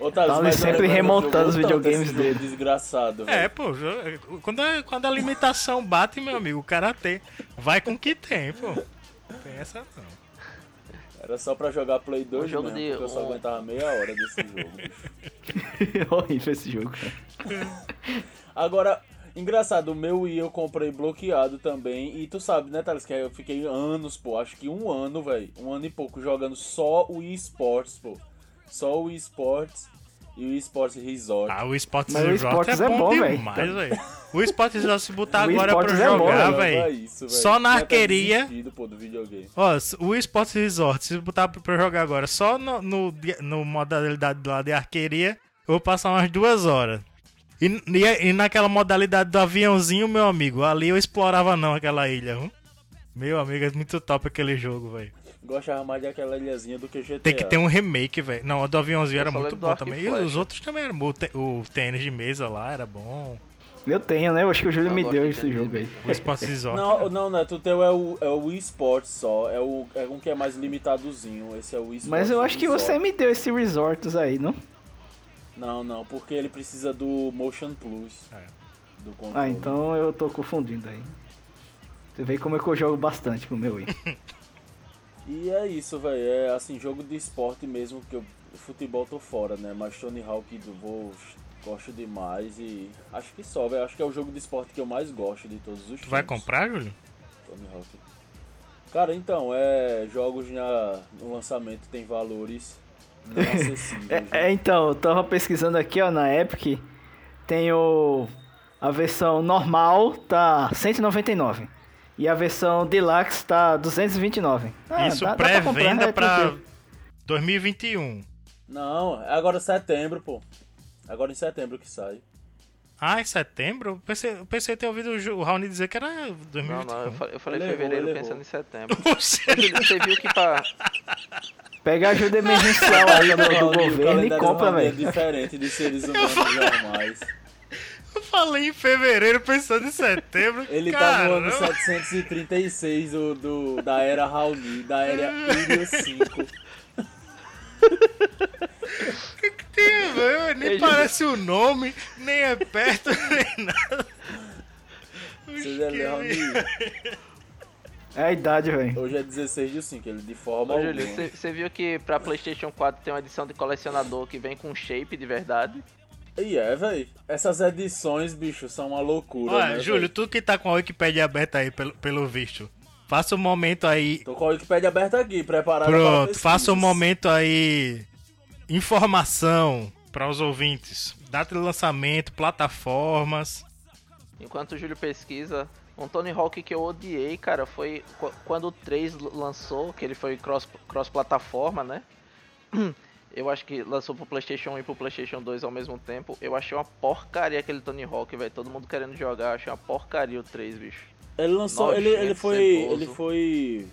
Ô, Thales, sempre remontando os tanto videogames dele. Desgraçado, velho. É, pô, quando a, quando a limitação bate, meu amigo, o cara tem. Vai com o que tem, pô. Não tem essa não. Era só pra jogar Play 2 Um jogo mesmo, de- porque eu só um- aguentava meia hora desse jogo. bicho. Horrível esse jogo, cara. Agora, engraçado, o meu Wii eu comprei bloqueado também. E tu sabe, né, Thales, que eu fiquei anos, pô, acho que um ano, velho. Um ano e pouco jogando só o Wii Sports, pô. Só o Wii Sports e o Wii Sports Resort. Ah, o o Resort Sports é é bom, bom, véi. demais, velho. O Sports Resort se botar O agora pra é jogar, velho. Só na até arqueria. Ó, o Sports Resort, se botar pra eu jogar agora só no, no, no modalidade lá de arqueria, eu vou passar umas duas horas. E, e, e naquela modalidade do aviãozinho, meu amigo, ali eu explorava não aquela ilha, viu? Meu amigo, é muito top aquele jogo, velho. Gostava mais daquela ilhazinha do que GTA. Tem que ter um remake, velho. Não, o do aviãozinho Eu era muito bom também. E os outros também eram bons. O tê- O tênis de mesa lá era bom. Eu tenho, né? Eu acho que o Júlio Eu me deu de esse jogo aí. O Sports Resort. Não, não, Neto, o teu é o, é o Wii Sports só. É, o, é um que é mais limitadozinho. Esse é o Wii Sports. Mas eu acho que Resort. você me deu esse Resorts aí, não? Não, não, porque ele precisa do Motion Plus. É. Do controle. Ah, então eu tô confundindo aí. Você vê como é que eu jogo bastante com o meu aí. E é isso, velho. É assim, jogo de esporte mesmo, que eu futebol tô fora, né? Mas Tony Hawk do vou gosto demais e acho que só, velho. Acho que é o jogo de esporte que eu mais gosto de todos os Tu vai comprar, Júlio? Tony Hawk. Cara, então, é jogos na, no lançamento tem valores não acessíveis. É, né? é, então, eu tava pesquisando aqui, ó, na Epic. Tem o. A versão normal tá 199. E a versão Deluxe tá 229. Ah, Isso dá- pré-venda é pra tranquilo. 2021. Não, é agora setembro, pô. Agora em setembro que sai. Ah, em setembro? Eu pensei, eu pensei ter ouvido o Raoni dizer que era 2021. Não, não, eu falei, eu falei errou, fevereiro pensando em setembro. Você- viu que pra. Pega a ajuda emergencial aí do, governo e compra, Raoni É velho. diferente de seres humanos normais. Eu falei em fevereiro pensando em setembro. Ele tá no ano Caramba. 736 do, do- da era Raoni, da era Iriel 5. Tem, velho, nem Ei, parece o nome, nem é perto, nem nada. Vocês é Raoni. É a idade, velho. Hoje é 16 do 5, ele de forma Ô. Júlio, você- você viu que pra PlayStation 4 tem uma edição de colecionador que vem com shape de verdade? E é, véi. Essas edições, bicho, são uma loucura, Olha, né, Júlio, véi? tu que tá com a Wikipedia aberta aí, pelo, pelo visto. Faça um momento aí. Tô com a Wikipedia aberta aqui, preparada para Pronto, faça um momento aí. Informação para os ouvintes. Data de lançamento, plataformas. Enquanto o Júlio pesquisa, um Tony Hawk que eu odiei, cara, foi qu- quando o 3 l- lançou, que ele foi cross- cross-plataforma, né? Eu acho que lançou pro PlayStation 1 e pro PlayStation 2 ao mesmo tempo. Eu achei uma porcaria aquele Tony Hawk, velho. Todo mundo querendo jogar, achei uma porcaria o 3, bicho. Ele lançou, ele, ele foi, ele foi,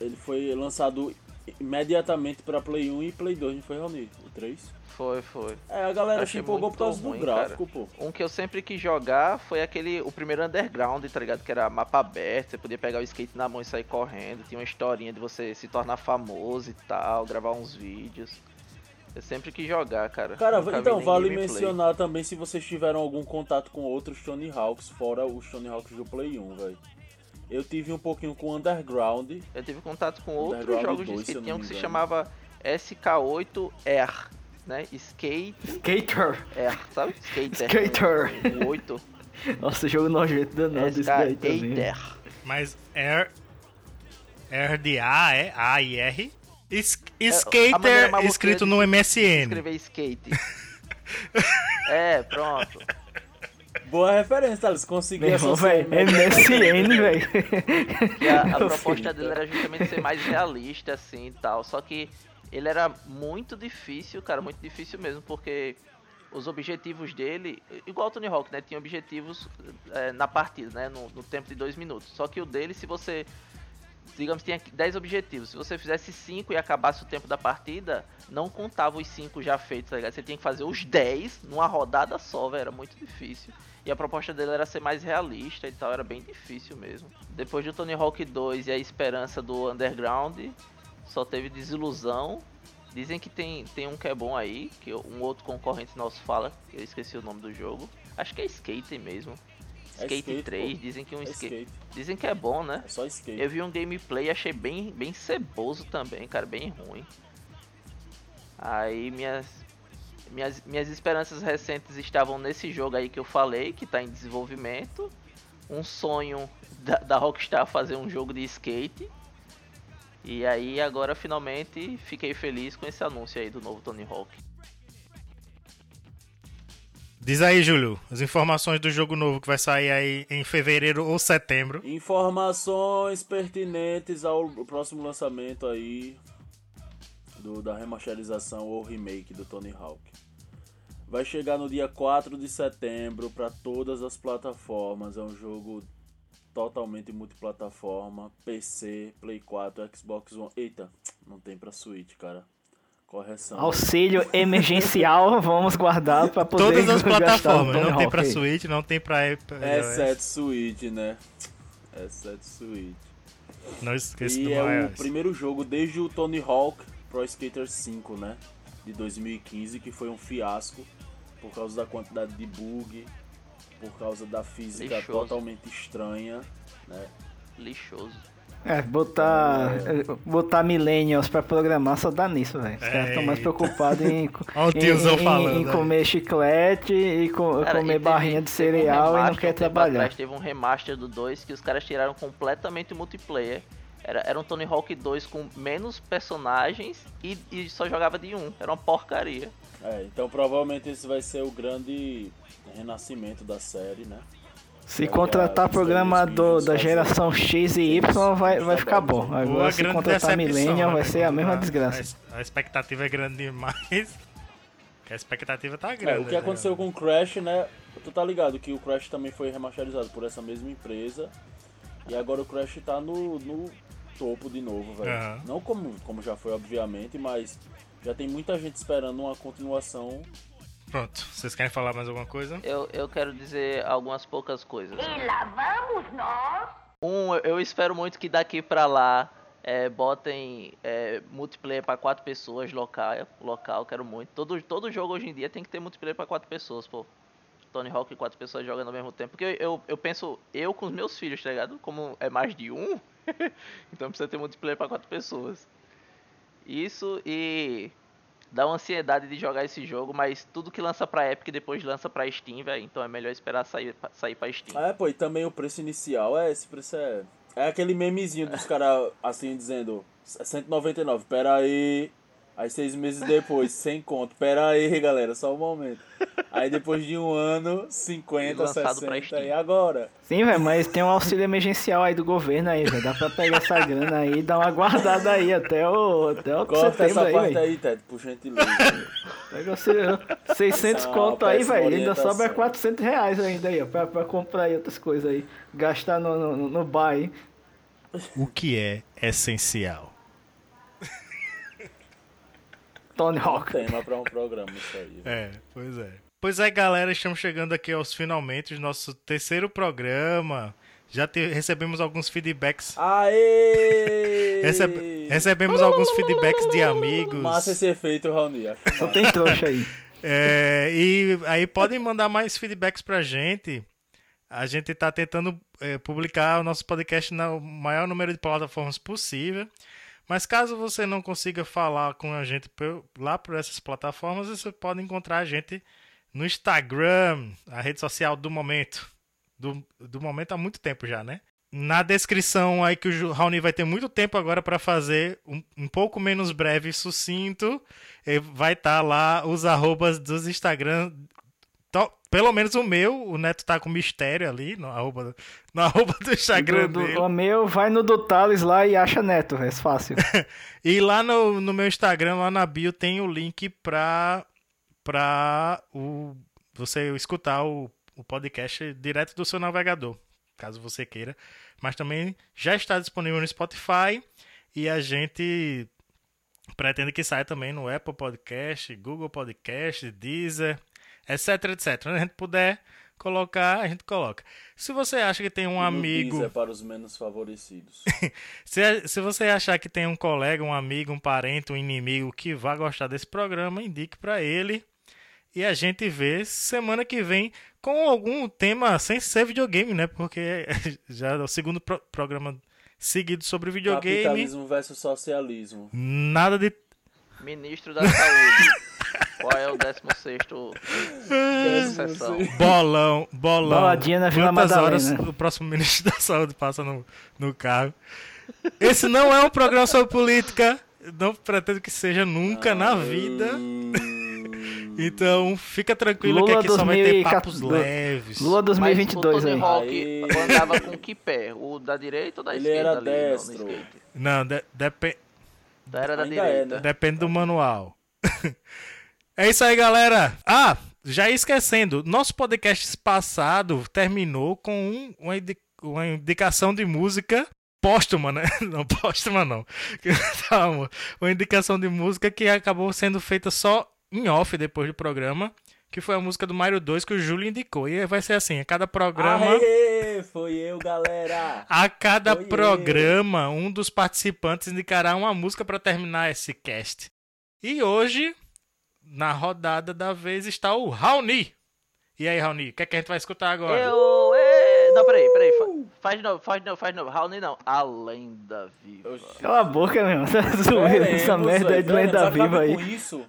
ele foi lançado imediatamente pra Play 1 e Play 2, não foi, Raoni? O 3? Foi, foi. É, a galera se Achei empolgou muito por causa ruim, do gráfico, pô. Um que eu sempre quis jogar foi aquele, o primeiro Underground, tá ligado? Que era mapa aberto, você podia pegar o skate na mão e sair correndo. Tinha uma historinha de você se tornar famoso e tal, gravar uns vídeos. Eu sempre quis jogar, cara. Cara, Nunca então vale mencionar também se vocês tiveram algum contato com outros Tony Hawks, fora os Tony Hawks do Play 1, velho. Eu tive um pouquinho com Underground. Eu tive contato com outros jogos de 2, se eu skate, um que se chamava SK8R, né? Skate Skater. R, sabe? Skater. Skater. 8. Nossa, jogo nojento danado desse daí também. SK8R. Mas Air. Air de A, é? A e R. Es- É, Skater maluca escrito no MSN. Escrever skate. é, pronto. Boa referência, Thales. Consegui irmão. MSN, velho. E a, a proposta dele era justamente ser mais realista, assim e tal. Só que ele era muito difícil, cara, muito difícil mesmo, porque os objetivos dele, igual o Tony Hawk, né? Tinha objetivos é, na partida, né? No, no tempo de dois minutos. Só que o dele, se você digamos, tinha 10 objetivos. Se você fizesse 5 e acabasse o tempo da partida, não contava os 5 já feitos, tá ligado? Você tinha que fazer os 10 numa rodada só, velho. Era muito difícil. E a proposta dele era ser mais realista e tal, era bem difícil mesmo. Depois do Tony Hawk 2 e a esperança do Underground, só teve desilusão. Dizem que tem, tem um que é bom aí, que um outro concorrente nosso fala, eu esqueci o nome do jogo. Acho que é Skate mesmo. É Skate, skate, 3, pô. dizem que um É skate. skate. Dizem que é bom, né? É só skate. Eu vi um gameplay e achei bem, bem ceboso também, cara, bem ruim. Aí minhas, minhas, minhas esperanças recentes estavam nesse jogo aí que eu falei, que tá em desenvolvimento. Um sonho da, da Rockstar fazer um jogo de skate. E aí agora finalmente fiquei feliz com esse anúncio aí do novo Tony Hawk. Diz aí, Júlio, as informações do jogo novo que vai sair aí em fevereiro ou setembro. Informações pertinentes ao próximo lançamento aí do, da remasterização ou remake do Tony Hawk. Vai chegar no dia 4 de setembro para todas as plataformas. É um jogo totalmente multiplataforma, PC, Play 4, Xbox One. Eita, não tem pra Switch, cara. Correção. Auxílio emergencial, vamos guardar pra poder Todas as plataformas, não tem aí. Switch, não tem pra iOS. Exceto Switch, né? Exceto Switch. Não esqueça do E é o primeiro jogo desde o Tony Hawk Pro Skater 5, né? De 2015, que foi um fiasco por causa da quantidade de bug, por causa da física Lixoso. totalmente estranha, né? Lixoso. É, botar, botar millennials pra programar só dá nisso, velho. Os caras estão mais Eita. preocupados em, em- em- em aí. comer chiclete e co- Cara, e comer teve- barrinha de teve um cereal e não remaster quer trabalhar. atrás, teve um remaster do 2 que os caras tiraram completamente o multiplayer. Era, era um Tony Hawk 2 com menos personagens e, e só jogava de um. Era uma porcaria. É, então provavelmente esse vai ser o grande renascimento da série, né? Se contratar programador da geração X e Y vai, vai ficar bom. Agora se contratar né? vai ser a mesma desgraça. A, expectativa é grande demais. A expectativa tá É, grande. o que né? aconteceu com o Crash, né? Tu tá ligado que o Crash também foi remasterizado por essa mesma empresa. E agora o Crash tá no, no topo de novo, velho. Aham. Não como, como já foi, obviamente, mas já tem muita gente esperando uma continuação. Pronto, vocês querem falar mais alguma coisa? Eu, eu quero dizer algumas poucas coisas. E lá vamos nós. Um, eu espero muito que daqui pra lá é, botem é, multiplayer pra quatro pessoas local, local, quero muito. Todo, todo jogo hoje em dia tem que ter multiplayer pra quatro pessoas, pô. Tony Hawk e quatro pessoas jogando ao mesmo tempo. Porque eu, eu, eu penso, eu com os meus filhos, tá ligado? Como é mais de um, então precisa ter multiplayer pra quatro pessoas. Isso e dá uma ansiedade de jogar esse jogo, mas tudo que lança pra Epic depois lança pra Steam, velho. Então é melhor esperar sair, sair pra Steam. É, pô, e também o preço inicial, é, esse preço é. É aquele memezinho dos caras assim dizendo 199, pera aí. Aí seis meses depois, sem conto. Pera aí, galera, só um momento. Aí depois de um ano, 50, Lançado pra 60 e agora? Sim, velho, mas tem um auxílio emergencial aí do governo aí, velho. Dá pra pegar essa grana aí e dar uma guardada aí até o, até o Corta essa aí, parte aí, Ted, por gentileza. Pega o seu 600 Essa é uma conto aí, velho. Ainda sobra 400 reais ainda aí, ó. Pra, pra comprar aí outras coisas aí. Gastar no, no, no bar aí. O que é essencial? Tony Hawk. Tema pra um programa isso aí. É, pois é. Pois é, galera, estamos chegando aqui aos finalmente do nosso terceiro programa. Já te- recebemos alguns feedbacks. Aê! Recebe- recebemos alguns feedbacks de amigos. Massa esse efeito, Raoni. Só tem trouxa aí. É, e aí podem mandar mais feedbacks pra gente. A gente tá tentando é, publicar o nosso podcast no maior número de plataformas possível. Mas caso você não consiga falar com a gente lá por essas plataformas, você pode encontrar a gente no Instagram, a rede social do momento. Do, do momento há muito tempo já, né? Na descrição aí que o Raoni vai ter muito tempo agora para fazer, um, um pouco menos breve e sucinto, vai estar lá os arrobas dos Instagram. Tó- Pelo menos o meu, o Neto tá com mistério ali no arroba, no arroba do Instagram Do, do, o meu, vai no do Thales lá e acha neto, é fácil. E lá no, no meu Instagram, lá na bio, tem o link pra, pra o, você escutar o, o podcast direto do seu navegador. caso você queira. Mas também já está disponível no Spotify e a gente pretende que saia também no Apple Podcast, Google Podcast, Deezer, etc, etc. Onde a gente puder colocar, a gente coloca. Se você acha que tem um No amigo... Deezer para os menos favorecidos. Se, se você achar que tem um colega, um amigo, um parente, um inimigo que vá gostar desse programa, indique pra ele. E a gente vê semana que vem com algum tema sem ser videogame, né? Porque já é o segundo pro- programa seguido sobre videogame. Capitalismo versus socialismo. Nada de. Ministro da Saúde. Qual é o 16 sessão? Bolão, bolão. Boladinha na Vila Quantas horas Madalena. o próximo ministro da saúde passa no, no carro? Esse não é um programa sobre política. Não pretendo que seja nunca na vida. Então, fica tranquilo Lula que aqui só vai ter 2014 papos leves. Lula Mas o 2022 Tony aí. Hawk andava com que pé? O da direita ou da Ele esquerda era ali no destro. skate? Não, de- depe- Era da Ainda é, direita. né? depende do manual. é isso aí, galera. Ah, já esquecendo. Nosso podcast passado terminou com um- uma, indi- uma indicação de música póstuma, né? Não, póstuma não. Calma. Uma indicação de música que acabou sendo feita só em off depois do programa. Que foi a música do Mario 2 que o Júlio indicou. E vai ser assim, a cada programa... Aê, foi eu, galera. A cada Foi programa, um dos participantes indicará uma música para terminar esse cast. E hoje, na rodada da vez, está o Raoni. E aí, Raoni, o que, é que a gente vai escutar agora? Eu. é, Não, peraí, peraí. fa- Faz de novo, faz de novo, faz de novo. Raoni não. A lenda viva. Oxi. Cala a boca, meu. Tá zoeira essa merda aí velho, de lenda viva aí. com isso,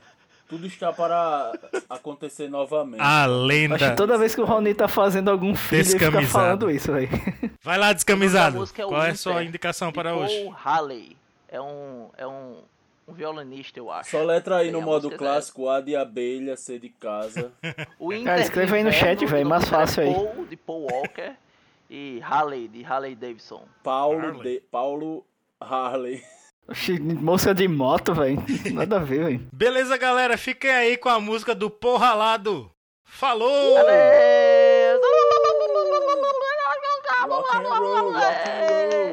tudo está para acontecer novamente. A Acho lenda. que toda vez que o Raoni tá fazendo algum filho, ele fica Descamisado. falando isso, velho. Vai lá, descamisado. é o Qual é a sua indicação para hoje? Halley. É um. É um. Um violinista, eu acho. Só letra aí Tem no modo clássico, A de abelha, C de casa. O Inter Cara, escreve de aí no Inverno, chat, velho, mais é fácil aí. Paul, de Paul Walker. E Halley, de Halley Davidson. Paulo, Harley. de, Paulo Harley. Oxi, Moça de moto, velho. Nada a ver, velho. Beleza, galera, fiquem aí com a música do Porra Lado. Falou! Adeus! Rock and roll, rock and roll.